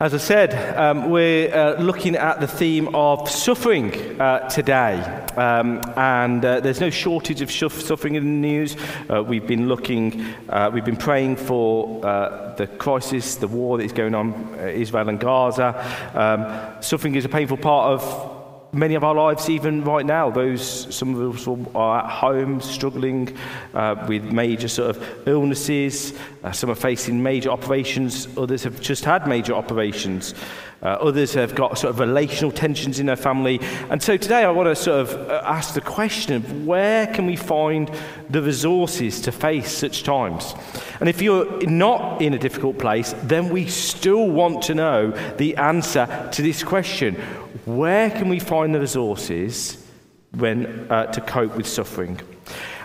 As I said, um, we're uh, looking at the theme of suffering uh, today. Um, and uh, there's no shortage of suffering in the news. Uh, we've been looking, uh, we've been praying for uh, the crisis, the war that is going on Israel and Gaza. Um, suffering is a painful part of many of our lives, even right now, those some of us are at home struggling uh, with major sort of illnesses. Uh, some are facing major operations. Others have just had major operations. Uh, others have got sort of relational tensions in their family. And so today I want to sort of uh, ask the question of where can we find the resources to face such times? And if you're not in a difficult place, then we still want to know the answer to this question. Where can we find the resources when, uh, to cope with suffering?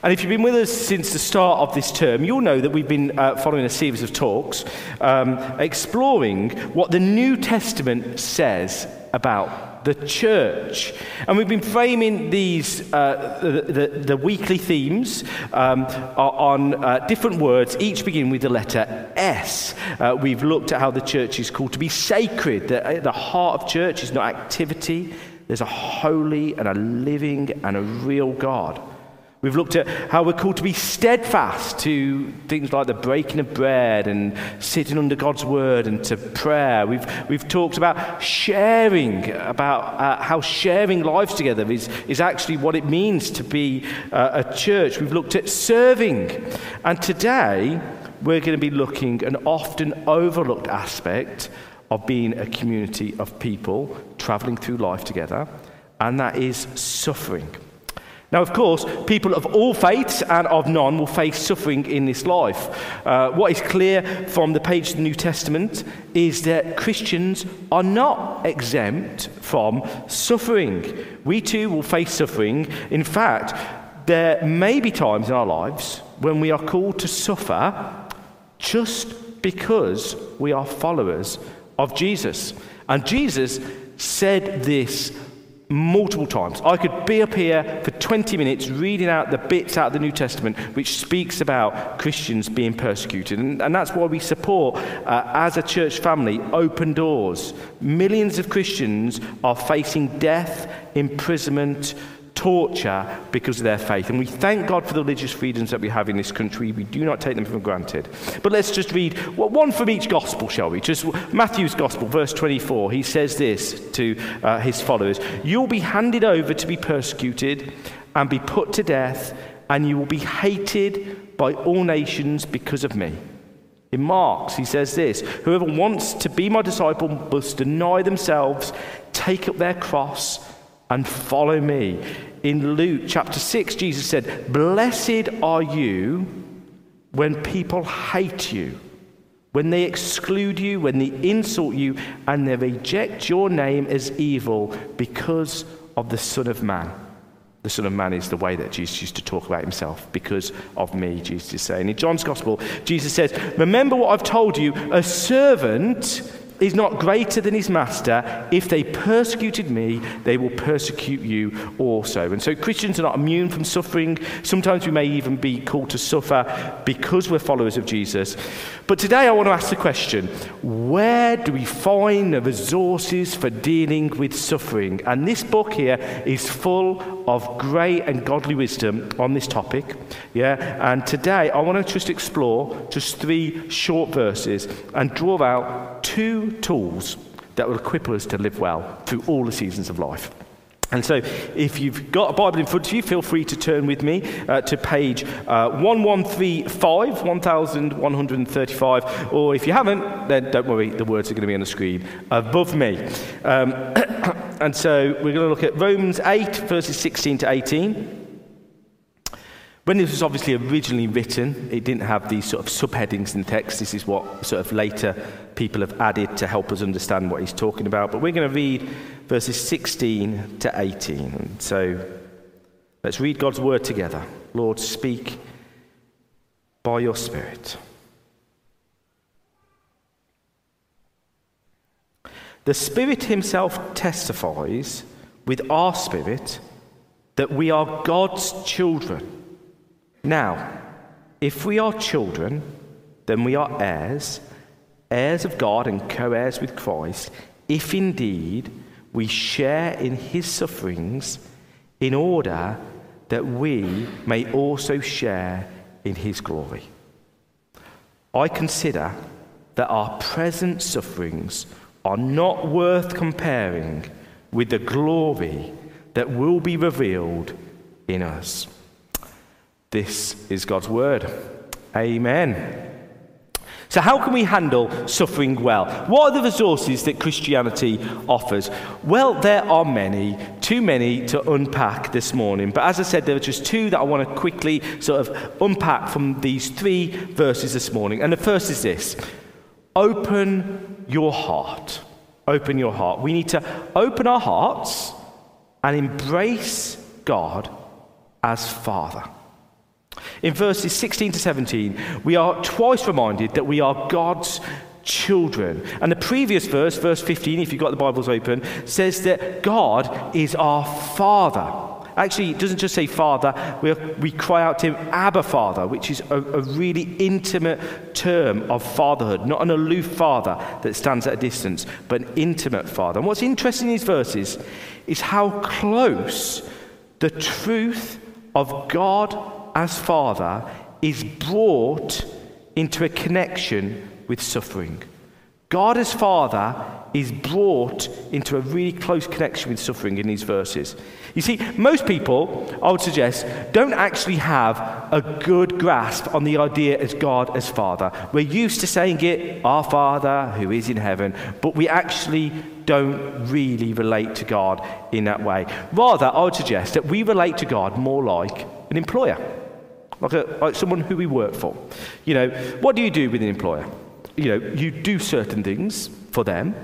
And if you've been with us since the start of this term, you'll know that we've been uh, following a series of talks um, exploring what the New Testament says about the church. And we've been framing these, uh, the, the, the, weekly themes um, on uh, different words, each begin with the letter S. Uh, we've looked at how the church is called to be sacred. The, the heart of church is not activity, there's a holy and a living and a real God. We've looked at how we're called to be steadfast to things like the breaking of bread and sitting under God's word and to prayer. We've, we've talked about sharing, about uh, how sharing lives together is, is actually what it means to be uh, a church. We've looked at serving. And today, we're going to be looking at an often overlooked aspect of being a community of people traveling through life together, and that is suffering. Now, of course, people of all faiths and of none will face suffering in this life. Uh, what is clear from the page of the New Testament is that Christians are not exempt from suffering. We too will face suffering. In fact, there may be times in our lives when we are called to suffer just because we are followers of Jesus. And Jesus said this multiple times. I could be up here for 20 minutes reading out the bits out of the New Testament which speaks about Christians being persecuted. And, and that's why we support, uh, as a church family, open doors. Millions of Christians are facing death, imprisonment, torture because of their faith. And we thank God for the religious freedoms that we have in this country. We do not take them for granted. But let's just read one from each gospel, shall we? Just Matthew's gospel, verse 24. He says this to uh, his followers You'll be handed over to be persecuted and be put to death, and you will be hated by all nations because of me. In Mark's, he says this Whoever wants to be my disciple must deny themselves, take up their cross, and follow me. In Luke chapter 6, Jesus said, Blessed are you when people hate you, when they exclude you, when they insult you, and they reject your name as evil because of the Son of Man. The Son of Man is the way that Jesus used to talk about himself. Because of me, Jesus is saying. In John's Gospel, Jesus says, Remember what I've told you, a servant is not greater than his master. If they persecuted me, they will persecute you also. And so Christians are not immune from suffering. Sometimes we may even be called to suffer because we're followers of Jesus. But today I want to ask the question where do we find the resources for dealing with suffering? And this book here is full of great and godly wisdom on this topic. Yeah, and today I want to just explore just three short verses and draw out two tools that will equip us to live well through all the seasons of life. And so, if you've got a Bible in front of you, feel free to turn with me uh, to page uh, 1135, 1135, or if you haven't, then don't worry, the words are going to be on the screen above me. Um, and so, we're going to look at Romans 8, verses 16 to 18. When this was obviously originally written, it didn't have these sort of subheadings in the text. This is what sort of later people have added to help us understand what he's talking about. But we're going to read verses 16 to 18. And so let's read God's word together. Lord, speak by your Spirit. The Spirit Himself testifies with our spirit that we are God's children. Now, if we are children, then we are heirs, heirs of God and co heirs with Christ, if indeed we share in his sufferings, in order that we may also share in his glory. I consider that our present sufferings are not worth comparing with the glory that will be revealed in us. This is God's word. Amen. So, how can we handle suffering well? What are the resources that Christianity offers? Well, there are many, too many to unpack this morning. But as I said, there are just two that I want to quickly sort of unpack from these three verses this morning. And the first is this open your heart. Open your heart. We need to open our hearts and embrace God as Father. In verses 16 to 17, we are twice reminded that we are God's children. And the previous verse, verse 15, if you've got the Bibles open, says that God is our Father. Actually, it doesn't just say Father, we, we cry out to Him, Abba Father, which is a, a really intimate term of fatherhood, not an aloof father that stands at a distance, but an intimate father. And what's interesting in these verses is how close the truth of God as Father is brought into a connection with suffering. God as Father is brought into a really close connection with suffering in these verses. You see, most people, I would suggest, don't actually have a good grasp on the idea as God as Father. We're used to saying it, Our Father who is in heaven, but we actually don't really relate to God in that way. Rather, I would suggest that we relate to God more like an employer like, a, like someone who we work for. You know, what do you do with an employer? You know, you do certain things for them,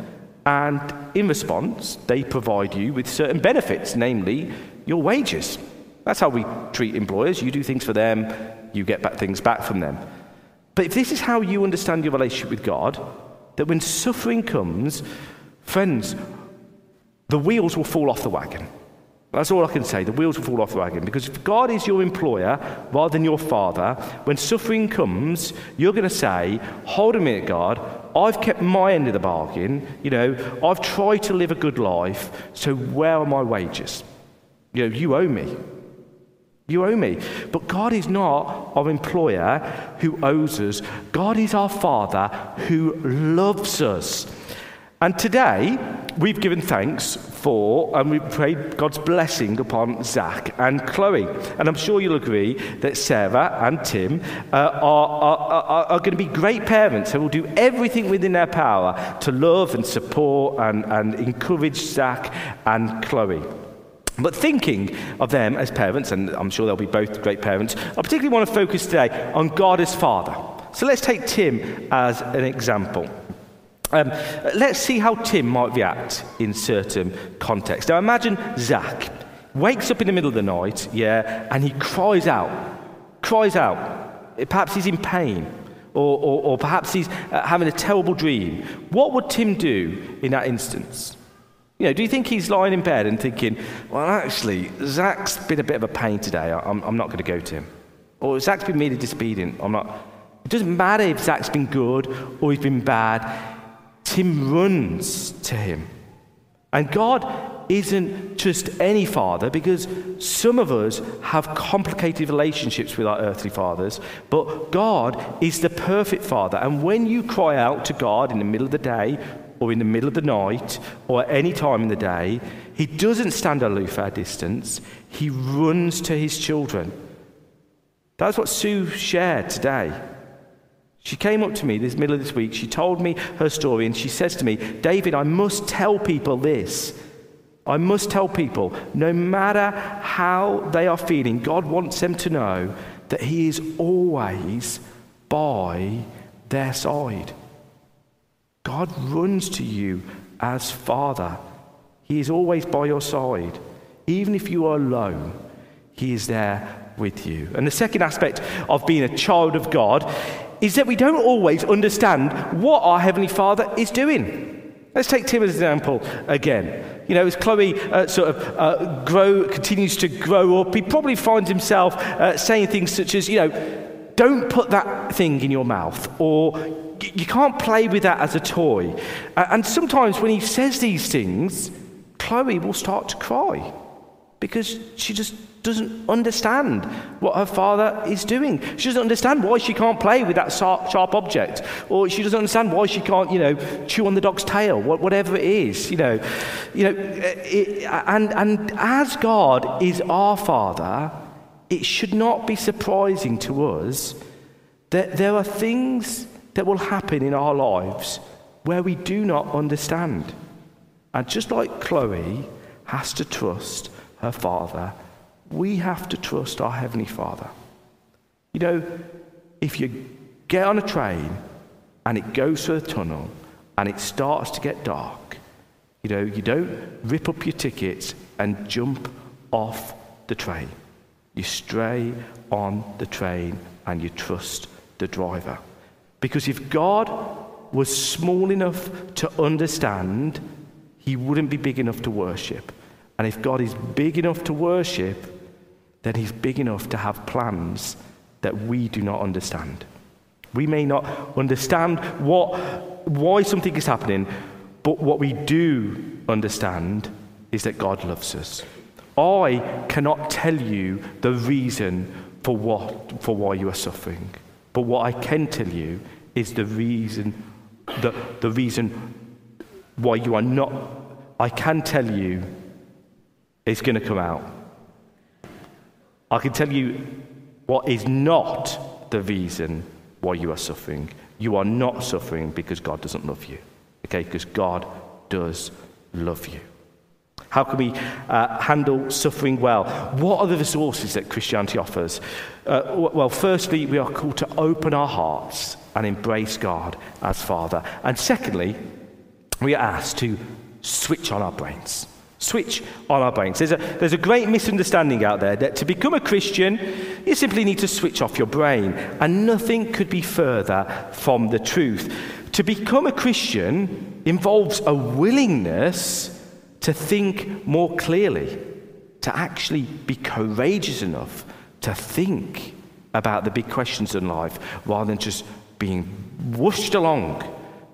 and in response, they provide you with certain benefits, namely your wages. That's how we treat employers. You do things for them, you get back things back from them. But if this is how you understand your relationship with God, that when suffering comes, friends, the wheels will fall off the wagon. That's all I can say. The wheels will fall off the wagon. Because if God is your employer rather than your father, when suffering comes, you're going to say, Hold a minute, God. I've kept my end of the bargain. You know, I've tried to live a good life. So where are my wages? You know, you owe me. You owe me. But God is not our employer who owes us, God is our Father who loves us. And today, we've given thanks for, and we've prayed God's blessing upon Zach and Chloe. And I'm sure you'll agree that Sarah and Tim uh, are, are, are, are going to be great parents who will do everything within their power to love and support and, and encourage Zach and Chloe. But thinking of them as parents, and I'm sure they'll be both great parents, I particularly want to focus today on God as Father. So let's take Tim as an example. Um, let's see how Tim might react in certain contexts. Now, imagine Zach wakes up in the middle of the night, yeah, and he cries out, cries out. Perhaps he's in pain, or, or, or perhaps he's uh, having a terrible dream. What would Tim do in that instance? You know, do you think he's lying in bed and thinking, well, actually, Zach's been a bit of a pain today. I'm, I'm not going to go to him. Or Zach's been really disobedient. I'm not. It doesn't matter if Zach's been good or he's been bad. Tim runs to him. And God isn't just any father because some of us have complicated relationships with our earthly fathers, but God is the perfect father. And when you cry out to God in the middle of the day or in the middle of the night or at any time in the day, He doesn't stand aloof at a distance, He runs to His children. That's what Sue shared today. She came up to me this middle of this week. She told me her story, and she says to me, David, I must tell people this. I must tell people, no matter how they are feeling, God wants them to know that He is always by their side. God runs to you as Father. He is always by your side. Even if you are alone, He is there with you. And the second aspect of being a child of God is that we don't always understand what our Heavenly Father is doing. Let's take Tim as an example again. You know, as Chloe uh, sort of uh, grow, continues to grow up, he probably finds himself uh, saying things such as, you know, don't put that thing in your mouth, or you can't play with that as a toy. And sometimes when he says these things, Chloe will start to cry because she just doesn't understand what her father is doing. She doesn't understand why she can't play with that sharp object, or she doesn't understand why she can't, you know, chew on the dog's tail, whatever it is, you know. You know, eh, it, and, and as God is our father, it should not be surprising to us that there are things that will happen in our lives where we do not understand. And just like Chloe has to trust her father, we have to trust our Heavenly Father. You know, if you get on a train and it goes through a tunnel and it starts to get dark, you know, you don't rip up your tickets and jump off the train. You stray on the train and you trust the driver. Because if God was small enough to understand, he wouldn't be big enough to worship. And if God is big enough to worship, then he's big enough to have plans that we do not understand. We may not understand what, why something is happening, but what we do understand is that God loves us. I cannot tell you the reason for, what, for why you are suffering. But what I can tell you is the reason, the, the reason why you are not, I can tell you it's going to come out. I can tell you what is not the reason why you are suffering. You are not suffering because God doesn't love you. Okay, because God does love you. How can we uh, handle suffering well? What are the resources that Christianity offers? Uh, well, firstly, we are called to open our hearts and embrace God as Father. And secondly, we are asked to switch on our brains. Switch on our brains. There's a, there's a great misunderstanding out there that to become a Christian, you simply need to switch off your brain. And nothing could be further from the truth. To become a Christian involves a willingness to think more clearly, to actually be courageous enough to think about the big questions in life rather than just being whooshed along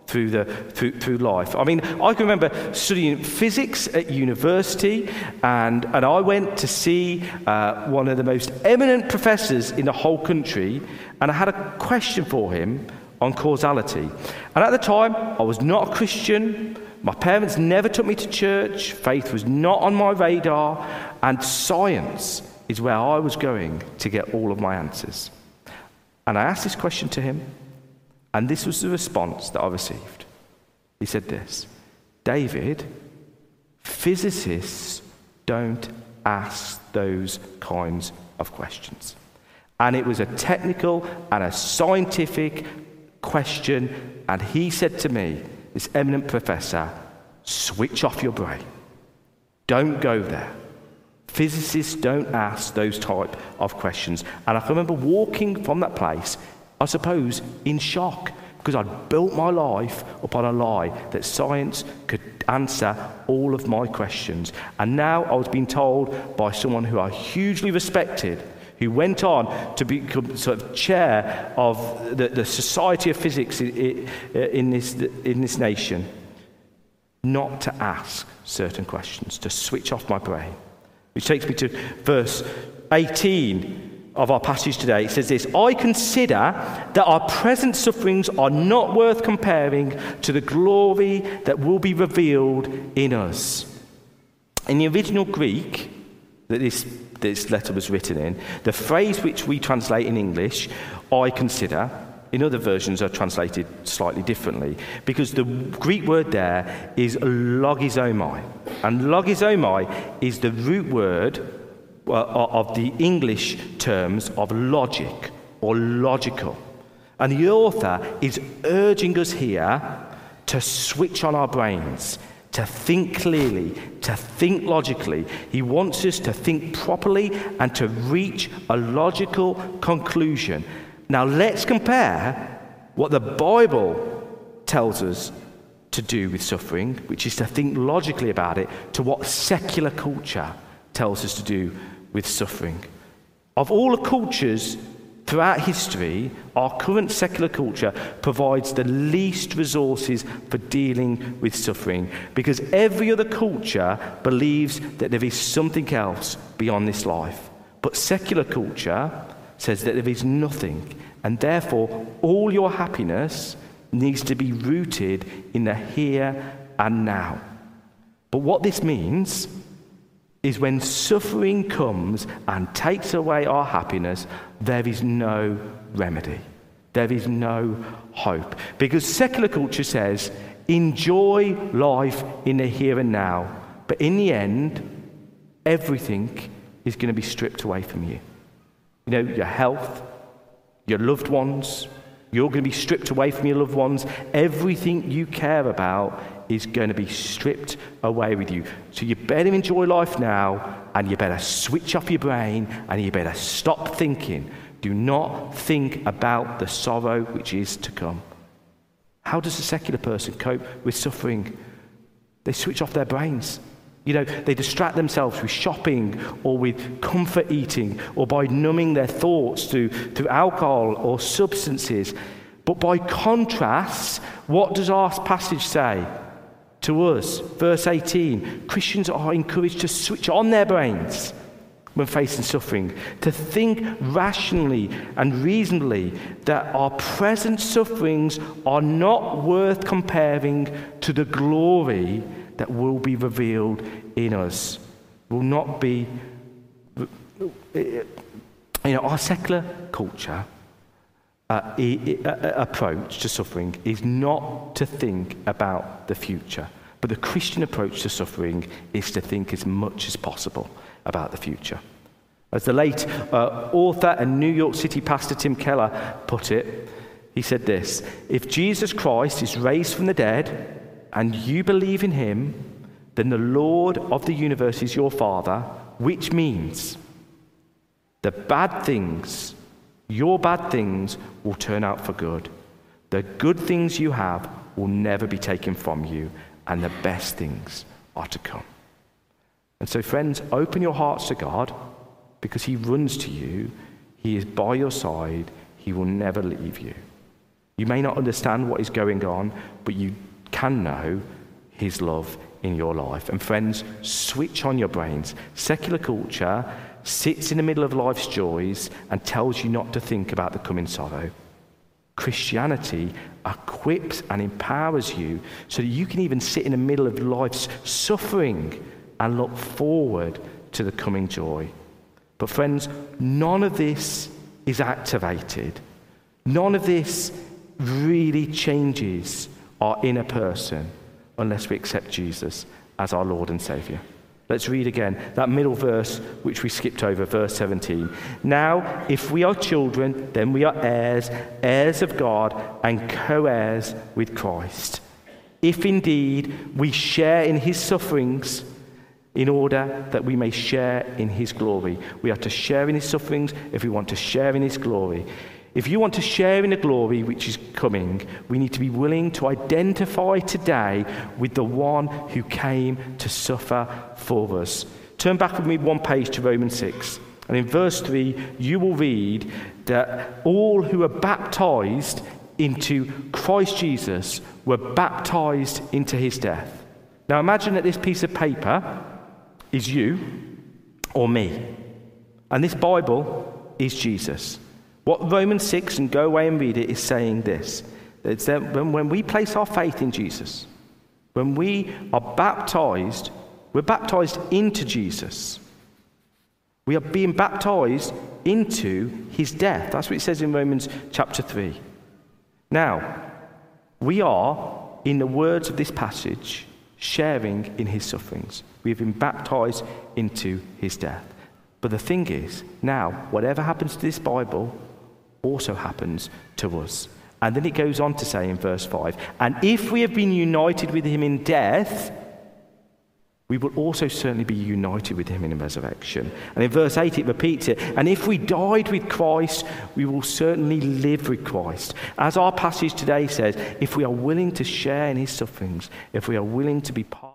through, the, through, through life. I mean, I can remember studying physics at university, and, and I went to see uh, one of the most eminent professors in the whole country, and I had a question for him on causality. And at the time, I was not a Christian. My parents never took me to church. Faith was not on my radar. And science is where I was going to get all of my answers. And I asked this question to him, and this was the response that I received. He said this David, physicists don't ask those kinds of questions. And it was a technical and a scientific question. And he said to me, this eminent professor, switch off your brain. Don't go there. Physicists don't ask those type of questions. And I can remember walking from that place, I suppose, in shock because I'd built my life upon a lie that science could answer all of my questions. And now I was being told by someone who I hugely respected who went on to become sort of chair of the, the Society of Physics in, uh, in, this, in this nation, not to ask certain questions, to switch off my brain. Which takes me to verse 18 of our passage today. It says this I consider that our present sufferings are not worth comparing to the glory that will be revealed in us. In the original Greek, that this this letter was written in, the phrase which we translate in English, I consider, in other versions are translated slightly differently because the Greek word there is logizomai. And logizomai is the root word uh, of the English terms of logic or logical. And the author is urging us here to switch on our brains to think clearly, to think logically. He wants us to think properly and to reach a logical conclusion. Now, let's compare what the Bible tells us to do with suffering, which is to think logically about it, to what secular culture tells us to do with suffering. Of all the cultures Throughout history, our current secular culture provides the least resources for dealing with suffering because every other culture believes that there is something else beyond this life. But secular culture says that there is nothing, and therefore all your happiness needs to be rooted in the here and now. But what this means is when suffering comes and takes away our happiness, there is no remedy. There is no hope. Because secular culture says, enjoy life in the here and now. But in the end, everything is going to be stripped away from you. You know, your health, your loved ones, you're going to be stripped away from your loved ones. Everything you care about is going to be stripped away with you. So you better enjoy life now and you better switch off your brain and you better stop thinking. Do not think about the sorrow which is to come. How does a secular person cope with suffering? They switch off their brains. You know, they distract themselves with shopping or with comfort eating or by numbing their thoughts through, through alcohol or substances. But by contrast, what does our passage say? To us. Verse 18 Christians are encouraged to switch on their brains when facing suffering, to think rationally and reasonably that our present sufferings are not worth comparing to the glory that will be revealed in us. Will not be, you know, our secular culture. Uh, approach to suffering is not to think about the future. But the Christian approach to suffering is to think as much as possible about the future. As the late uh, author and New York City pastor Tim Keller put it, he said this If Jesus Christ is raised from the dead and you believe in him, then the Lord of the universe is your Father, which means the bad things, your bad things, will turn out for good. The good things you have will never be taken from you, and the best things are to come. And so, friends, open your hearts to God because He runs to you, He is by your side, He will never leave you. You may not understand what is going on, but you can know His love in your life. And, friends, switch on your brains. Secular culture sits in the middle of life's joys and tells you not to think about the coming sorrow. Christianity equips and empowers you so that you can even sit in the middle of life's suffering and look forward to the coming joy. But, friends, none of this is activated. None of this really changes our inner person unless we accept Jesus as our Lord and Savior. Let's read again that middle verse which we skipped over, verse 17. Now, if we are children, then we are heirs, heirs of God, and co heirs with Christ. If indeed we share in his sufferings, in order that we may share in his glory. We are to share in his sufferings if we want to share in his glory. If you want to share in the glory which is coming, we need to be willing to identify today with the one who came to suffer for us. Turn back with me one page to Romans 6. And in verse 3, you will read that all who are baptized into Christ Jesus were baptized into his death. Now imagine that this piece of paper is you or me. And this Bible is Jesus. What Romans 6, and go away and read it, is saying this it's that when we place our faith in Jesus, when we are baptized, we're baptized into Jesus. We are being baptized into his death. That's what it says in Romans chapter 3. Now, we are, in the words of this passage, sharing in his sufferings. We have been baptized into his death. But the thing is, now, whatever happens to this Bible, also happens to us. And then it goes on to say in verse 5 And if we have been united with him in death, we will also certainly be united with him in the resurrection. And in verse 8, it repeats it. And if we died with Christ, we will certainly live with Christ. As our passage today says, if we are willing to share in his sufferings, if we are willing to be part